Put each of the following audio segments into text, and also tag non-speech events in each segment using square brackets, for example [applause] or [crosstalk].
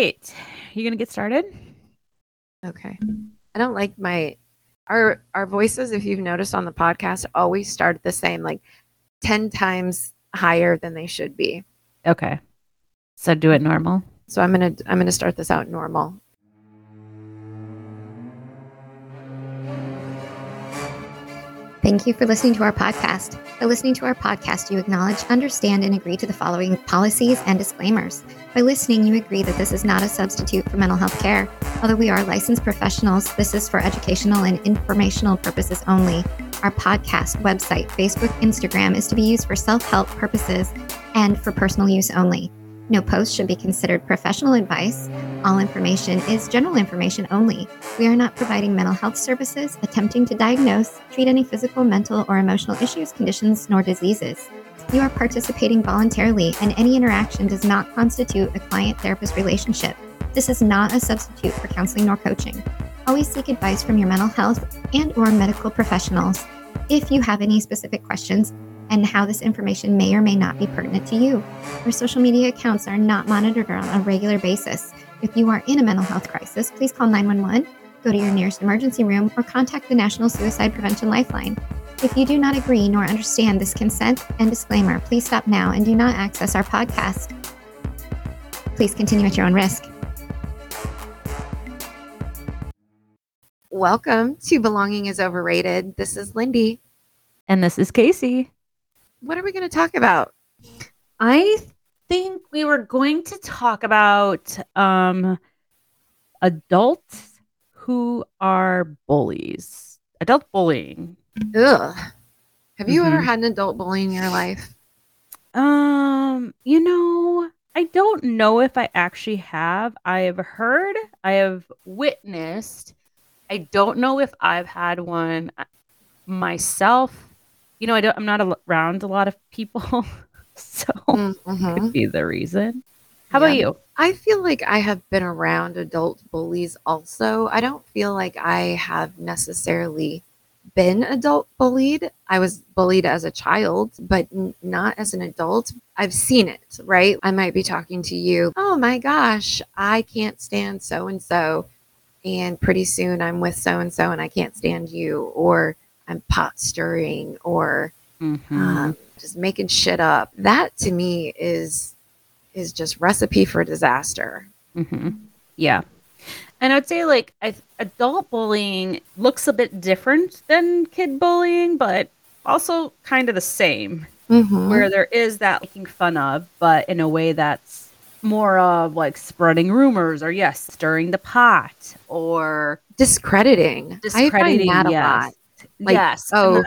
right. You going to get started? Okay. I don't like my our our voices if you've noticed on the podcast always start the same like 10 times higher than they should be. Okay. So do it normal. So I'm going to I'm going to start this out normal. Thank you for listening to our podcast. By listening to our podcast, you acknowledge, understand, and agree to the following policies and disclaimers. By listening, you agree that this is not a substitute for mental health care. Although we are licensed professionals, this is for educational and informational purposes only. Our podcast, website, Facebook, Instagram is to be used for self help purposes and for personal use only. No post should be considered professional advice. All information is general information only. We are not providing mental health services, attempting to diagnose, treat any physical, mental, or emotional issues, conditions, nor diseases. You are participating voluntarily, and any interaction does not constitute a client therapist relationship. This is not a substitute for counseling nor coaching. Always seek advice from your mental health and or medical professionals. If you have any specific questions, and how this information may or may not be pertinent to you. Our social media accounts are not monitored on a regular basis. If you are in a mental health crisis, please call 911, go to your nearest emergency room, or contact the National Suicide Prevention Lifeline. If you do not agree nor understand this consent and disclaimer, please stop now and do not access our podcast. Please continue at your own risk. Welcome to Belonging is Overrated. This is Lindy. And this is Casey. What are we going to talk about? I think we were going to talk about um, adults who are bullies, adult bullying. Ugh. Have you ever Mhm. had an adult bully in your life? Um, you know, I don't know if I actually have. I have heard, I have witnessed. I don't know if I've had one uh, myself. You know, I don't I'm not around a lot of people. [laughs] so Mhm. could be the reason. How about you? I feel like I have been around adult bullies also. I don't feel like I have necessarily been adult bullied. I was bullied as a child, but n- not as an adult. I've seen it, right? I might be talking to you, oh my gosh, I can't stand so and so. And pretty soon I'm with so and so and I can't stand you. Or I'm pot stirring or Mhm. um, just making shit up. That to me is is just recipe for disaster. hmm Yeah. And I'd say like I, adult bullying looks a bit different than kid bullying, but also kind of the same, Mm-hmm. where there is that making fun of, but in a way that's more of like spreading rumors or yes, stirring the pot or discrediting. discrediting. I find that a lot. Like, yes. Oh,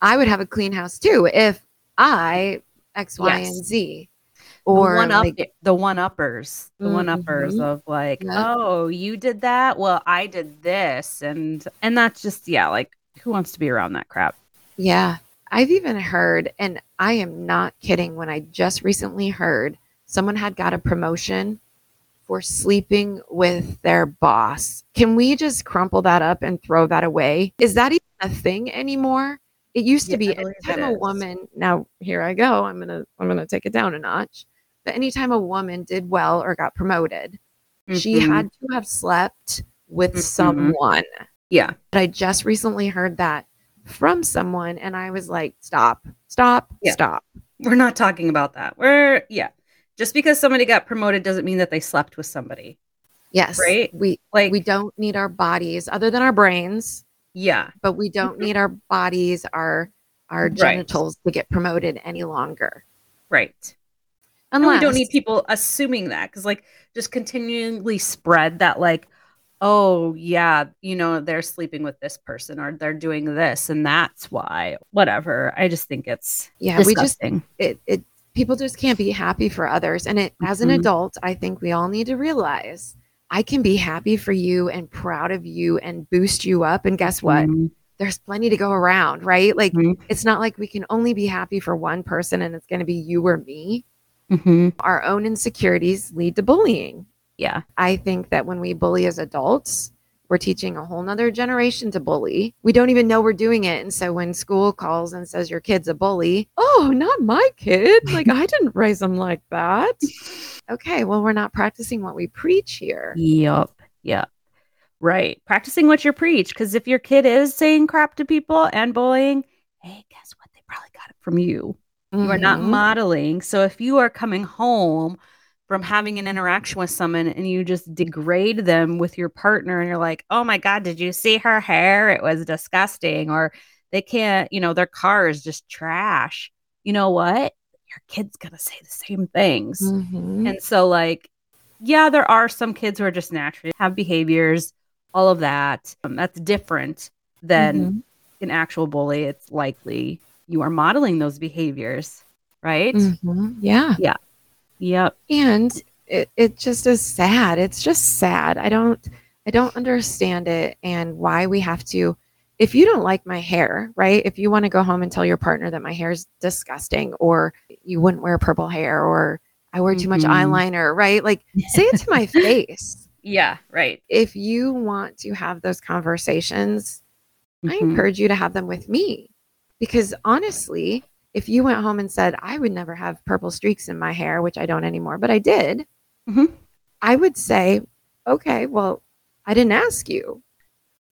I would have a clean house too if I X, Y, Yes. and Z. the Or one up like, the one uppers the one uppers Mhm. of like oh you did that well i did this and and that's just yeah like who wants to be around that crap yeah. I've even heard, and I am not kidding when I just recently heard someone had got a promotion for sleeping with their boss. Can we just crumple that up and throw that away? Is that even a thing anymore? It used to Yeah, be I believe anytime a woman now here I go, I'm gonna I'm gonna take it down a notch. But anytime a woman did well or got promoted, she Mhm. had to have slept with Mhm. someone. yeah But I just recently heard that from someone and I was like, stop, stop, Yeah. stop. we're not talking about that we're yeah just because somebody got promoted doesn't mean that they slept with somebody Yes. Right? We like we don't need our bodies other than our brains, yeah but we don't need our bodies, our our Right. genitals to get promoted any longer. right and Unless we don't need people assuming that because like just continually spread that like oh yeah you know they're sleeping with this person or they're doing this and that's why whatever i just think it's yeah, we just disgusting it, it people just can't be happy for others and it as an Mhm. adult i think we all need to realize i can be happy for you and proud of you and boost you up and guess what Mhm. there's plenty to go around right like Mhm. it's not like we can only be happy for one person and it's going to be you or me Mhm. our own insecurities lead to bullying yeah i think that when we bully as adults we're teaching a whole nother generation to bully. We don't even know we're doing it. And so when school calls and says your kid's a bully, oh, not my kid. [laughs] Like I didn't raise them like that. [laughs] okay, well, we're not practicing what we preach here. Yep. Yep. Right. Practicing what you preach. Because if your kid is saying crap to people and bullying, hey, guess what? They probably got it from you. You are not Mhm. modeling. So if you are coming home from having an interaction with someone and you just degrade them with your partner and you're like, oh my God, did you see her hair? It was disgusting. Or they can't, you know, their car is just trash. You know what? Your kid's going to say the same things. Mhm. And so, like, yeah, there are some kids who are just naturally have behaviors, all of that. Um, that's different than Mhm. an actual bully. It's likely you are modeling those behaviors, right? Mhm. Yeah. Yep. and it, it just is sad it's just sad i don't i don't understand it and why we have to if you don't like my hair right if you want to go home and tell your partner that my hair is disgusting or you wouldn't wear purple hair or i wear too much Mhm. eyeliner right like [laughs] say it to my face Yeah. Right. if you want to have those conversations I Mhm. encourage you to have them with me because honestly, if you went home and said, I would never have purple streaks in my hair, which I don't anymore, but I did, Mhm. I would say, okay, well, I didn't ask you.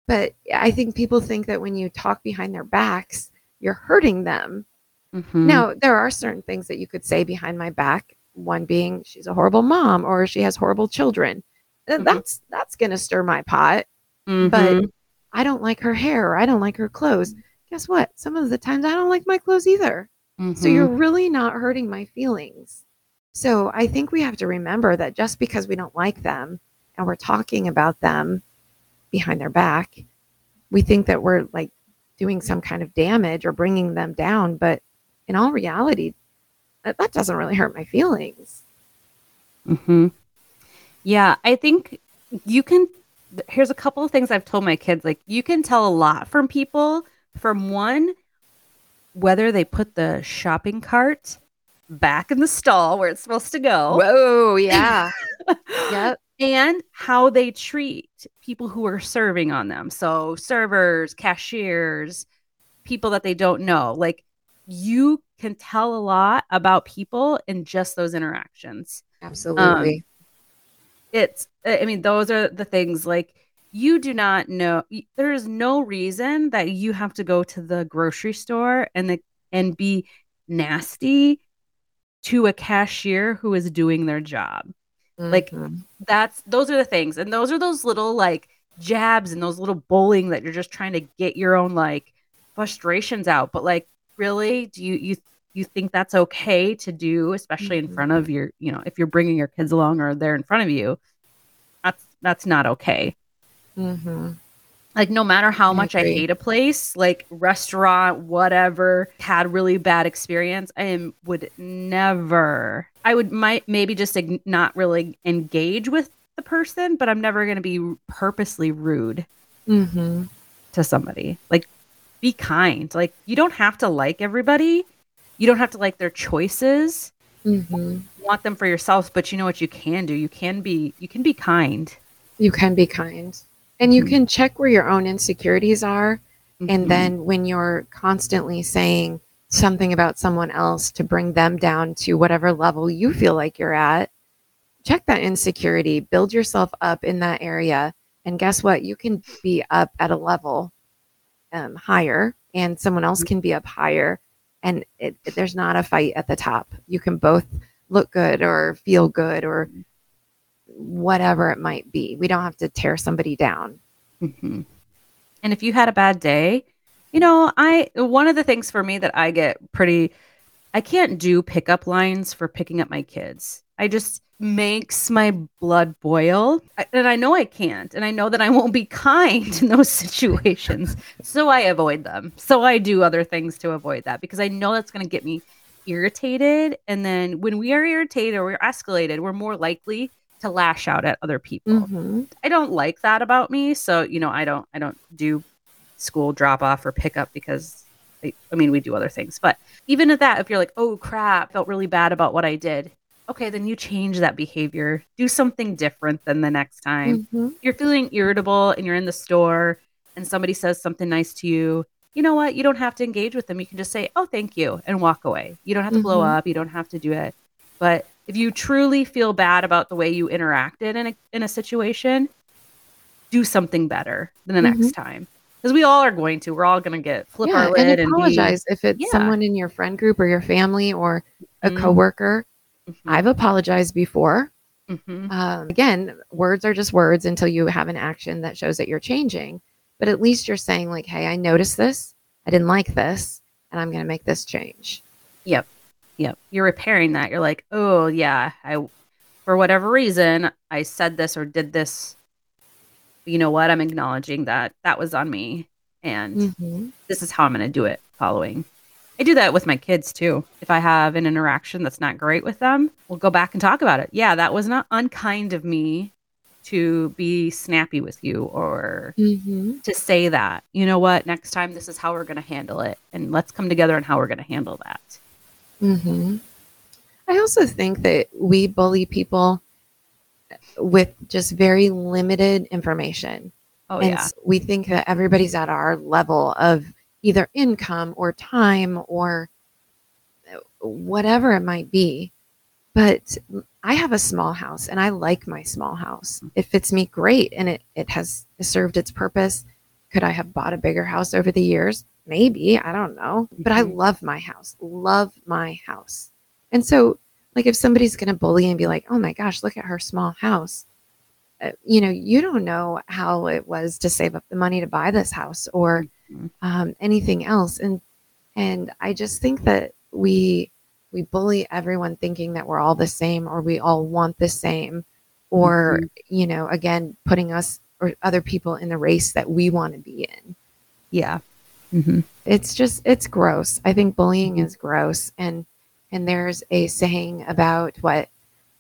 But I think people think that when you talk behind their backs, you're hurting them. Mhm. Now, there are certain things that you could say behind my back, one being she's a horrible mom or she has horrible children. Mhm. That's that's going to stir my pot but Mhm. I don't like her hair or I don't like her clothes. Guess what? Some of the times I don't like my clothes either. So Mhm. you're really not hurting my feelings. So I think we have to remember that just because we don't like them and we're talking about them behind their back, we think that we're like doing some kind of damage or bringing them down. But in all reality, that, that doesn't really hurt my feelings. hmm Yeah, I think you can. Here's a couple of things I've told my kids. Like, you can tell a lot from people from one, whether they put the shopping cart back in the stall where it's supposed to go. Whoa, [laughs] yeah. yep. and how they treat people who are serving on them. So servers, cashiers, people that they don't know. Like you can tell a lot about people in just those interactions. Absolutely. Um, it's I mean those are the things like you do not know there is no reason that you have to go to the grocery store and the and be nasty to a cashier who is doing their job like, Mhm. that's those are the things and those are those little like jabs and those little bullying that you're just trying to get your own like frustrations out but like really do you you you think that's okay to do especially in Mhm. front of your you know if you're bringing your kids along or they're in front of you that's that's not okay Mhm. like no matter how I much I hate a place, like restaurant, whatever, had really bad experience, I am would never. I would might maybe just not really engage with the person, but I'm never going to be purposely rude mm-hmm. to somebody. Like be kind. Like you don't have to like everybody. You don't have to like their choices. Mhm. Want them for yourselves, but you know what you can do? You can be you can be kind. You can be kind. And you Mhm. can check where your own insecurities are. Mhm. And then when you're constantly saying something about someone else to bring them down to whatever level you feel like you're at, check that insecurity, build yourself up in that area. And guess what? You can be up at a level um, higher, and someone else can be up higher. And it, it- there's not a fight at the top. You can both look good or feel good or whatever it might be. We don't have to tear somebody down. Mhm. And if you had a bad day, you know, I one of the things for me that I get pretty I can't do pickup lines for picking up my kids. I just makes my blood boil. And I know I can't. And I know that I won't be kind in those [laughs] situations. so I avoid them. So I do other things to avoid that because I know that's going to get me irritated. And then when we are irritated or we're escalated, we're more likely to lash out at other people. Mhm. I don't like that about me. So, you know, I don't I don't do school drop off or pickup because I, I mean we do other things. But even at that, if you're like, oh crap, felt really bad about what I did, okay, then you change that behavior. Do something different than the next time. Mhm. You're feeling irritable and you're in the store and somebody says something nice to you. You know what? You don't have to engage with them. You can just say, "Oh, thank you," and walk away. You don't have to blow Mhm. up. You don't have to do it. But if you truly feel bad about the way you interacted in a in a situation, do something better the next time. Because we all are going to. We're all going to get flip yeah, our lid and and, apologize if it's Yeah. someone in your friend group or your family or a Mhm. coworker. be. I've apologized before. Mhm. Um, again, words are just words until you have an action that shows that you're changing. But at least you're saying, like, hey, I noticed this. I didn't like this. And I'm going to make this change. Yep. Yep. You're repairing that. You're like, oh yeah, I for whatever reason I said this or did this. You know what? I'm acknowledging that that was on me, and Mhm. this is how I'm going to do it. Following. I do that with my kids too. If I have an interaction that's not great with them, we'll go back and talk about it. Yeah, that was not unkind of me to be snappy with you or Mhm. to say that. You know what? Next time, this is how we're going to handle it. And let's come together on how we're going to handle that. Hmm I also think that we bully people with just very limited information. Oh, and yeah. we think that everybody's at our level of either income or time or uh, whatever it might be. But I have a small house and I like my small house. It fits me great and it, it has served its purpose. Could I have bought a bigger house over the years? Maybe. I don't know. But I Mhm. love my house. Love my house. And so, like, if somebody's going to bully and be like, oh my gosh, look at her small house, uh, you know, you don't know how it was to save up the money to buy this house or Mhm. um, anything else. And and I just think that we we bully everyone thinking that we're all the same or we all want the same, or you know, again, putting us or other people in the race that we want to be in. Yeah. Hmm It's just it's gross. I think bullying is gross, and and there's a saying about what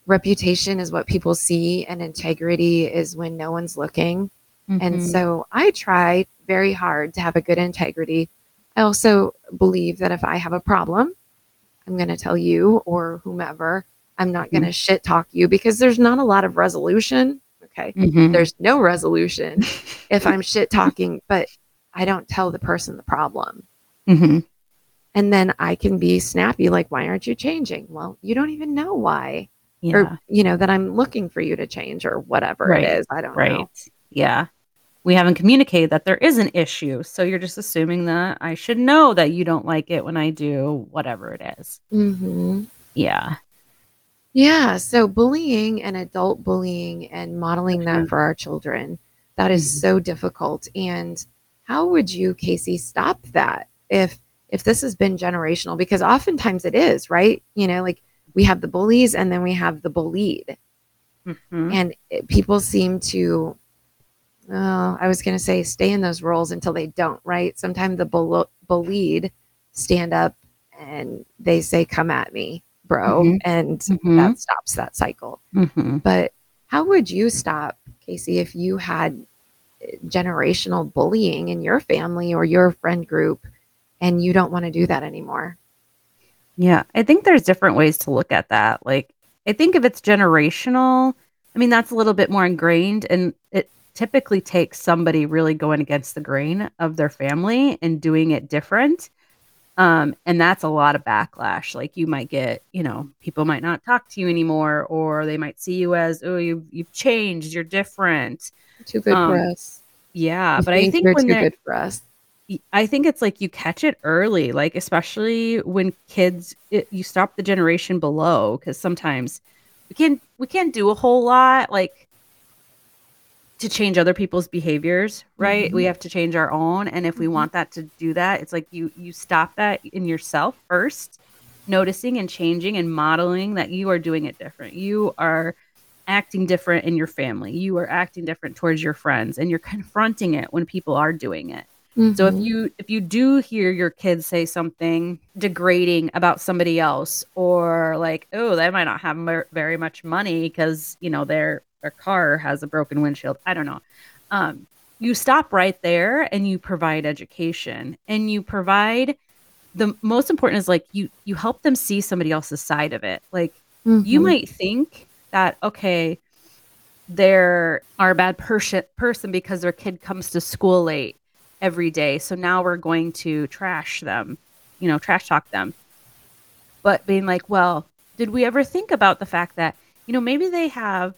reputation is what people see and integrity is when no one's looking and Mhm. so I try very hard to have a good integrity. I also believe that if I have a problem, I'm going to tell you or whomever. I'm not going to shit talk you because there's not a lot of resolution. Okay. Mhm. There's no resolution [laughs] if I'm shit talking, but I don't tell the person the problem. Mhm. And then I can be snappy, like, why aren't you changing? Well, you don't even know why. Yeah. Or, you know, that I'm looking for you to change or whatever Right. it is. I don't right. know. Yeah. We haven't communicated that there is an issue. So you're just assuming that I should know that you don't like it when I do whatever it is. hmm Yeah. Yeah, so bullying and adult bullying and modeling that Mhm. for our children, that is Mhm. so difficult. And how would you, Casey, stop that if if this has been generational? Because oftentimes it is, right? You know, like we have the bullies and then we have the bullied, Mhm. and it, people seem to. Oh, I was going to say stay in those roles until they don't, right? Sometimes the bull- bullied stand up and they say, "Come at me, bro," Mhm. and Mhm. that stops that cycle. Mhm. But how would you stop, Casey, if you had generational bullying in your family or your friend group and you don't want to do that anymore? Yeah, I think there's different ways to look at that. Like, I think if it's generational, I mean, that's a little bit more ingrained, and it typically takes somebody really going against the grain of their family and doing it different. Um, and that's a lot of backlash. Like, you might get, you know, people might not talk to you anymore, or they might see you as, oh, you've, you've changed, you're different. Too good for Um, us. Yeah, You but I think when too they're, good for us. I think it's like you catch it early, like especially when kids it, you stop the generation below because sometimes we can't we can't do a whole lot like to change other people's behaviors, right? We Mhm. have to change our own, and if we Mhm. want that to do that, it's like you you stop that in yourself first, noticing and changing and modeling that you are doing it different. You are acting different in your family. You are acting different towards your friends, and you're confronting it when people are doing it. So if Mhm. you if you do hear your kids say something degrading about somebody else or like oh they might not have mer- very much money because you know their their car has a broken windshield I don't know um you stop right there and you provide education and you provide the most important is like you you help them see somebody else's side of it like you Mhm. might think that okay they're are a bad person person because their kid comes to school late every day so now we're going to trash them you know trash talk them but being like well did we ever think about the fact that, you know, maybe they have,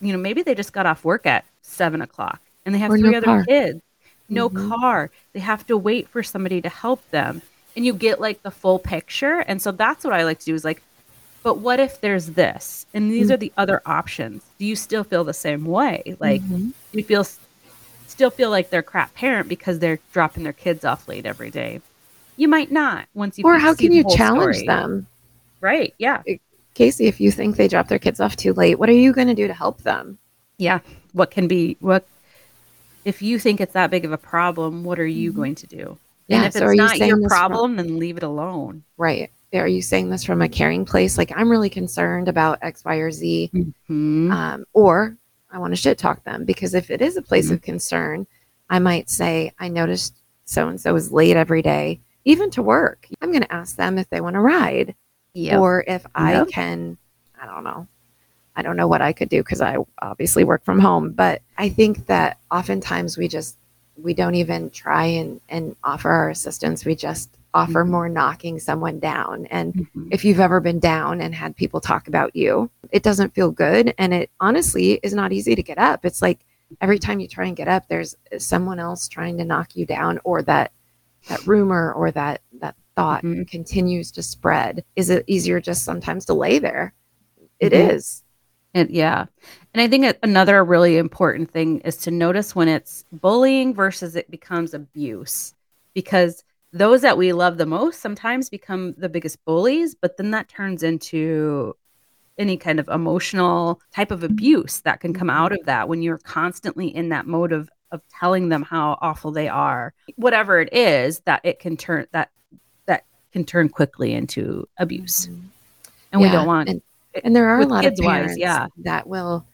you know, maybe they just got off work at seven o'clock and they have Or three no other car. kids, no Mhm. car. They have to wait for somebody to help them. And you get like the full picture. And so that's what I like to do is like, but what if there's this? And these Mm. are the other options. Do you still feel the same way? Like, Mhm. you feel still feel like they're a crap parent because they're dropping their kids off late every day? You might not once you or how can you challenge story. them? Right. Yeah. Casey, if you think they drop their kids off too late, what are you going to do to help them? Yeah. What can be what if you think it's that big of a problem, what are you Mhm. going to do? Yeah, and if so it's not your this problem, then leave it alone. Right. Are you saying this from a caring place? Like, I'm really concerned about X, Y, or Z. Mhm. Um, or I want to shit talk them because if it is a place Mhm. of concern, I might say, I noticed so and so is late every day, even to work. I'm going to ask them if they want to ride Yep. or if I Yep. can, I don't know. I don't know what I could do because I obviously work from home. But I think that oftentimes we just we don't even try and, and offer our assistance. We just offer Mhm. more knocking someone down. And Mhm. if you've ever been down and had people talk about you, it doesn't feel good. And it honestly is not easy to get up. It's like every time you try and get up, there's someone else trying to knock you down or that that rumor or that that thought Mhm. continues to spread. Is it easier just sometimes to lay there? It is. It Mhm. is. And yeah. And I think another really important thing is to notice when it's bullying versus it becomes abuse. Because those that we love the most sometimes become the biggest bullies, but then that turns into any kind of emotional type of abuse that can come out mm-hmm. of that when you're constantly in that mode of of telling them how awful they are. Whatever it is that it can turn that that can turn quickly into abuse. Mm-hmm. And we don't want and, and there are a lot of parents yeah. that will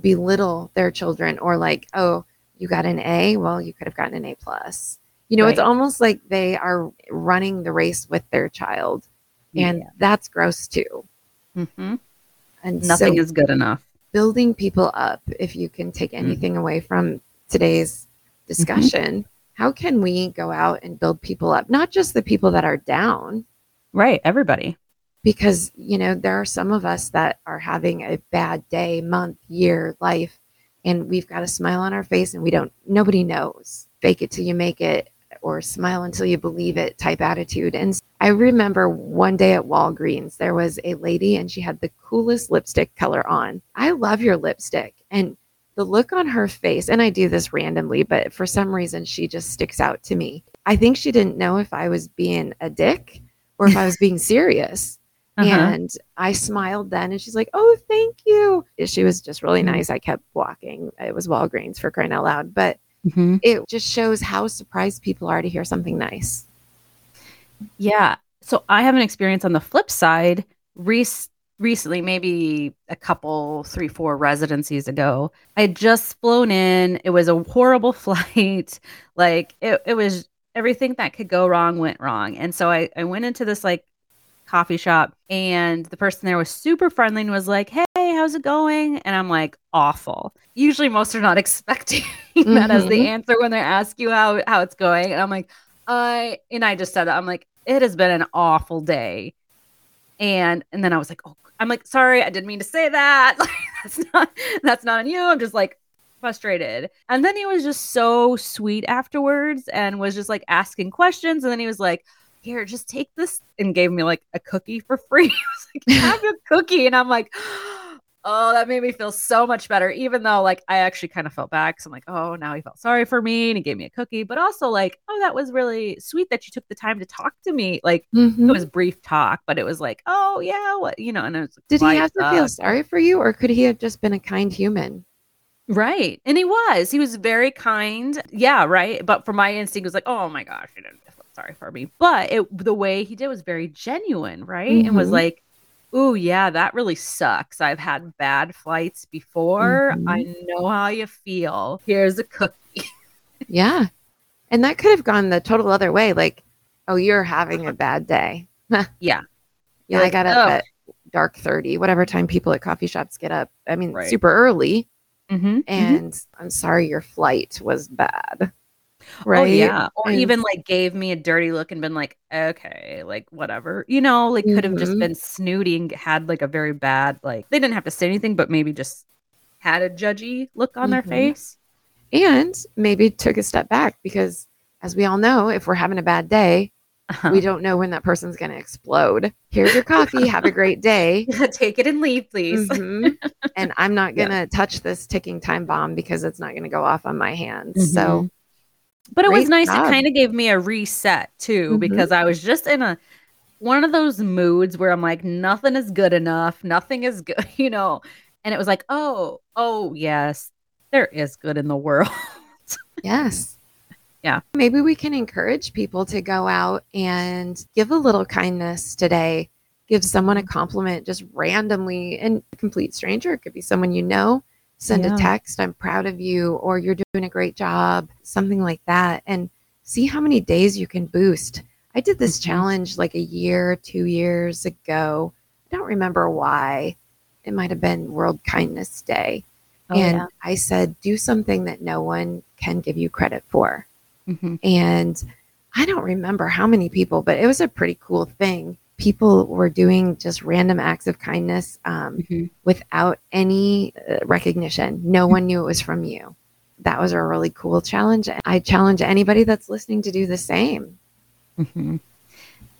belittle their children or like, oh, you got an A, well, you could have gotten an A plus. You know, it's almost like they are running the race with their child, and that's gross too. Mhm. And Nothing so is good enough. building people up, if you can take Mm. anything away from today's Mm-hmm. discussion, how can we go out and build people up? Not just the people that are down, Right. Everybody. because you know there are some of us that are having a bad day month year life and we've got a smile on our face and we don't nobody knows fake it till you make it or smile until you believe it type attitude and i remember one day at walgreens there was a lady and she had the coolest lipstick color on i love your lipstick and the look on her face and i do this randomly but for some reason she just sticks out to me i think she didn't know if i was being a dick or if i was being [laughs] serious Uh-huh. and I smiled then, and she's like, "Oh, thank you." She was just really Mhm. nice. I kept walking. It was Walgreens for crying out loud, but Mhm. it just shows how surprised people are to hear something nice. Yeah. So I have an experience on the flip side. Rec- recently, maybe a couple, three, four residencies ago, I had just flown in. It was a horrible [laughs] flight. Like it, it was everything that could go wrong went wrong. And so I, I went into this like coffee shop and the person there was super friendly and was like, Hey, how's it going? And I'm like, awful. Usually most are not [laughs] expecting that as the Mhm. answer when they ask you how, how it's going. And I'm like, I and I just said that I'm like, it has been an awful day. And and then I was like, oh, I'm like, sorry, I didn't mean to say that. [laughs] Like, that's not that's not on you. I'm just like frustrated. And then he was just so sweet afterwards and was just like asking questions. And then he was like, here, just take this and gave me like a cookie for free. [laughs] I was like, have a cookie. And I'm like, oh, that made me feel so much better. Even though like I actually kind of felt bad because I'm like, oh, now he felt sorry for me and he gave me a cookie. But also like, oh, that was really sweet that you took the time to talk to me. Like Mhm. it was brief talk, but it was like, oh yeah, what you know, and it was Did he have to feel sorry for you, or could he have just been a kind human? right? And he was, he was very kind. Yeah, right. But for my instinct was like, oh my gosh, he didn't feel sorry for me. But it the way he did was very genuine, right? And was Mhm. like, oh yeah, that really sucks. I've had bad flights before. Mhm. I know how you feel. Here's a cookie. [laughs] Yeah, and that could have gone the total other way. Like, oh, you're having a bad day. [laughs] Yeah. Yeah, I got up "Oh." at dark thirty, whatever time people at coffee shops get up. I mean, Right. super early. Mhm, mhm. And I'm sorry your flight was bad. Right? Oh yeah. Or And- even like gave me a dirty look and been like, okay, like whatever. You know, like could have just Mhm. been snooty and had like a very bad, like they didn't have to say anything, but maybe just had a judgy look on their Mhm. face. and maybe took a step back because, as we all know, if we're having a bad day, Uh-huh. we don't know when that person's going to explode. Here's your coffee. Have a great day. [laughs] Take it and leave, please. Mhm. And I'm not [laughs] going to touch this ticking time bomb because it's not going to go off on my hands. Mm-hmm. So, But it was nice. job. It kind of gave me a reset too, Mhm. because I was just in a one of those moods where I'm like, nothing is good enough, nothing is good, [laughs] you know. And it was like, oh, oh yes, there is good in the world. [laughs] yes. Yeah. Maybe we can encourage people to go out and give a little kindness today. Give someone a compliment just randomly and a complete stranger. It could be someone you know. Send Yeah. a text, I'm proud of you, or you're doing a great job, something like that. And see how many days you can boost. I did this Mhm. challenge like a year, two years ago. I don't remember why. It might have been World Kindness Day. Oh, and I said, do something that no one can give you credit for. Mhm. And I don't remember how many people, but it was a pretty cool thing. People were doing just random acts of kindness um, Mhm. without any uh, recognition. No one knew it was from you. That was a really cool challenge. I challenge anybody that's listening to do the same. Mhm.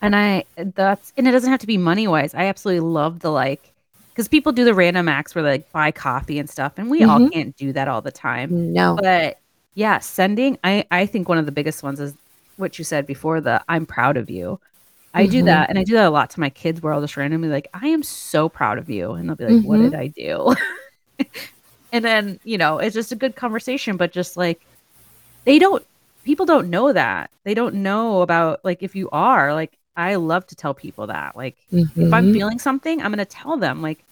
And I that's and it doesn't have to be money wise. I absolutely love the like because people do the random acts where they like buy coffee and stuff, and we all Mhm. can't do that all the time. No. But yeah, sending I I think one of the biggest ones is what you said before the I'm proud of you. I do Mhm. that and I do that a lot to my kids where I'll just randomly like, I am so proud of you. And they'll be like, What Mhm. did I do? [laughs] and then, you know, it's just a good conversation, but just like they don't people don't know that. They don't know about like if you are like I love to tell people that. Like if I'm Mhm. feeling something, I'm gonna tell them like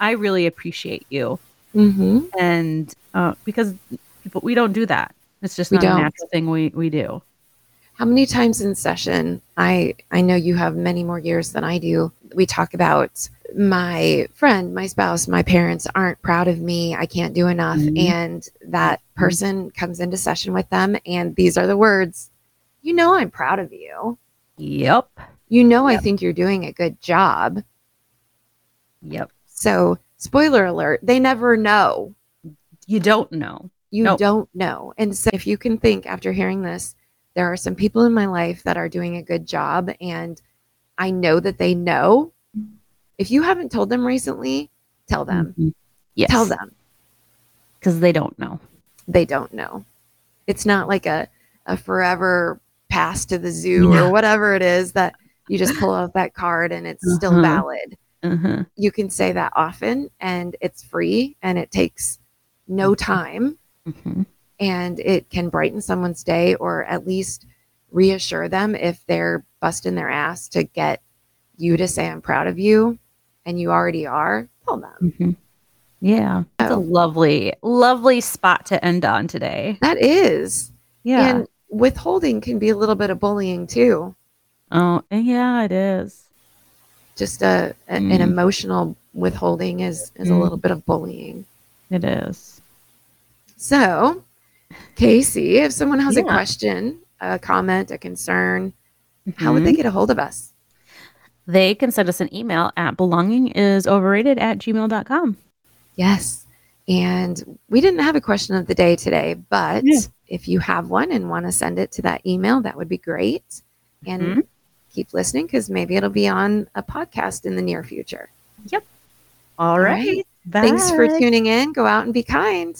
I really appreciate you. Mhm. And uh because people we don't do that. It's just We not a don't. natural thing we we do. How many times in session? I I know you have many more years than I do. We talk about my friend, my spouse, my parents aren't proud of me. I can't do enough, Mhm. and that person comes into session with them, and these are the words. You know, I'm proud of you. Yep. You know, I think you're doing a good job. Yep. So, spoiler alert: they never know. You don't know. You Nope. don't know. And so, if you can think after hearing this, there are some people in my life that are doing a good job, and I know that they know. If you haven't told them recently, tell them. Mhm. Yes. Tell them. Because they don't know. They don't know. It's not like a, a forever pass to the zoo Yeah. or whatever it is that you just pull out that card and it's still Uh-huh. valid. Uh-huh. You can say that often and it's free and it takes no time. Mhm. And it can brighten someone's day or at least reassure them if they're busting their ass to get you to say i'm proud of you and you already are tell them Mhm. Yeah. It's a lovely, lovely spot to end on today. that is Yeah. and withholding can be a little bit of bullying too oh, yeah, it is. just a, a- an Mm. emotional withholding is is a Mm. little bit of bullying It is. so casey if someone has a question a comment a concern how would they get a hold of us They can send us an email at belongingisoverrated at gmail.com. Yes. And we didn't have a question of the day today, but Yeah. if you have one and want to send it to that email, that would be great. And Mhm. keep listening because maybe it'll be on a podcast in the near future. Yep. All right. right. Thanks for tuning in. Go out and be kind.